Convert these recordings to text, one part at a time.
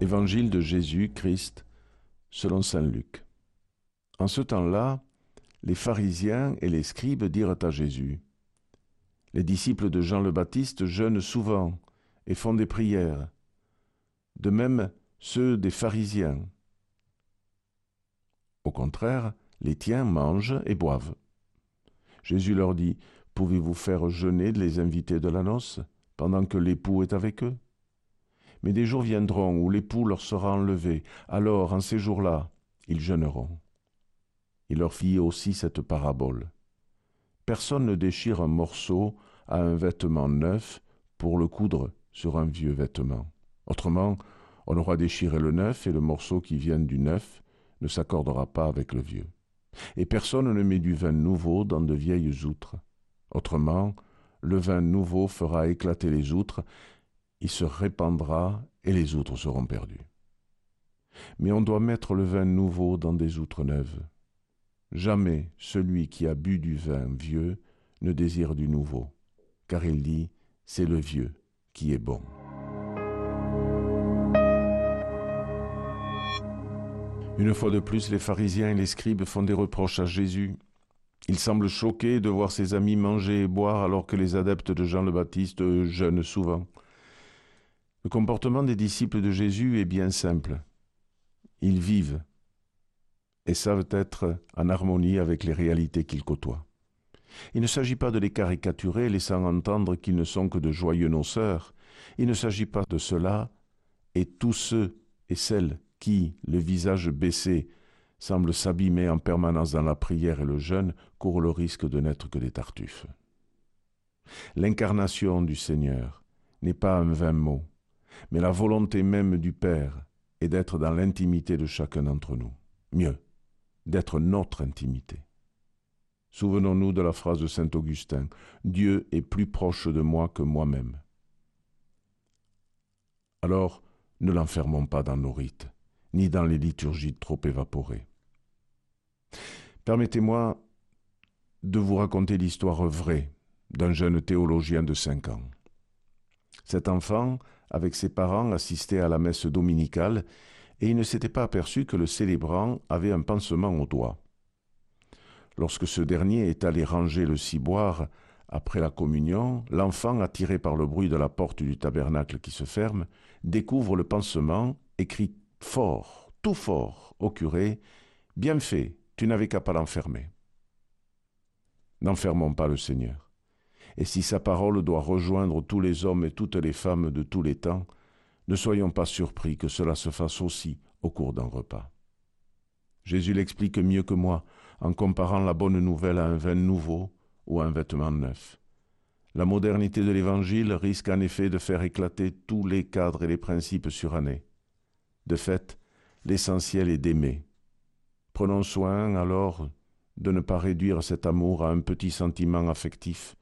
Évangile de Jésus-Christ selon Saint Luc. En ce temps-là, les pharisiens et les scribes dirent à Jésus, Les disciples de Jean le Baptiste jeûnent souvent et font des prières, de même ceux des pharisiens. Au contraire, les tiens mangent et boivent. Jésus leur dit, Pouvez-vous faire jeûner les invités de la noce pendant que l'époux est avec eux? Mais des jours viendront où l'époux leur sera enlevé. Alors, en ces jours-là, ils jeûneront. Il leur fit aussi cette parabole. Personne ne déchire un morceau à un vêtement neuf pour le coudre sur un vieux vêtement. Autrement, on aura déchiré le neuf et le morceau qui vient du neuf ne s'accordera pas avec le vieux. Et personne ne met du vin nouveau dans de vieilles outres. Autrement, le vin nouveau fera éclater les outres il se répandra et les outres seront perdues. Mais on doit mettre le vin nouveau dans des outres neuves. Jamais celui qui a bu du vin vieux ne désire du nouveau, car il dit, c'est le vieux qui est bon. Une fois de plus, les pharisiens et les scribes font des reproches à Jésus. Ils semblent choqués de voir ses amis manger et boire alors que les adeptes de Jean le Baptiste jeûnent souvent. Le comportement des disciples de Jésus est bien simple. Ils vivent et savent être en harmonie avec les réalités qu'ils côtoient. Il ne s'agit pas de les caricaturer, laissant entendre qu'ils ne sont que de joyeux noceurs. Il ne s'agit pas de cela, et tous ceux et celles qui, le visage baissé, semblent s'abîmer en permanence dans la prière et le jeûne, courent le risque de n'être que des tartuffes. L'incarnation du Seigneur n'est pas un vain mot, mais la volonté même du Père est d'être dans l'intimité de chacun d'entre nous. Mieux, d'être notre intimité. Souvenons-nous de la phrase de Saint Augustin, Dieu est plus proche de moi que moi-même. Alors, ne l'enfermons pas dans nos rites, ni dans les liturgies trop évaporées. Permettez-moi de vous raconter l'histoire vraie d'un jeune théologien de cinq ans. Cet enfant avec ses parents, assistait à la messe dominicale, et il ne s'était pas aperçu que le célébrant avait un pansement au doigt. Lorsque ce dernier est allé ranger le ciboire après la communion, l'enfant, attiré par le bruit de la porte du tabernacle qui se ferme, découvre le pansement et crie fort, tout fort, au curé Bien fait, tu n'avais qu'à pas l'enfermer. N'enfermons pas le Seigneur. Et si sa parole doit rejoindre tous les hommes et toutes les femmes de tous les temps, ne soyons pas surpris que cela se fasse aussi au cours d'un repas. Jésus l'explique mieux que moi en comparant la bonne nouvelle à un vin nouveau ou à un vêtement neuf. La modernité de l'Évangile risque en effet de faire éclater tous les cadres et les principes surannés. De fait, l'essentiel est d'aimer. Prenons soin alors de ne pas réduire cet amour à un petit sentiment affectif,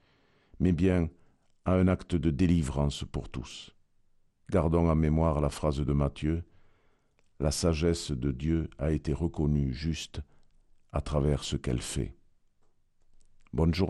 mais bien à un acte de délivrance pour tous. Gardons en mémoire la phrase de Matthieu, La sagesse de Dieu a été reconnue juste à travers ce qu'elle fait. Bonne journée.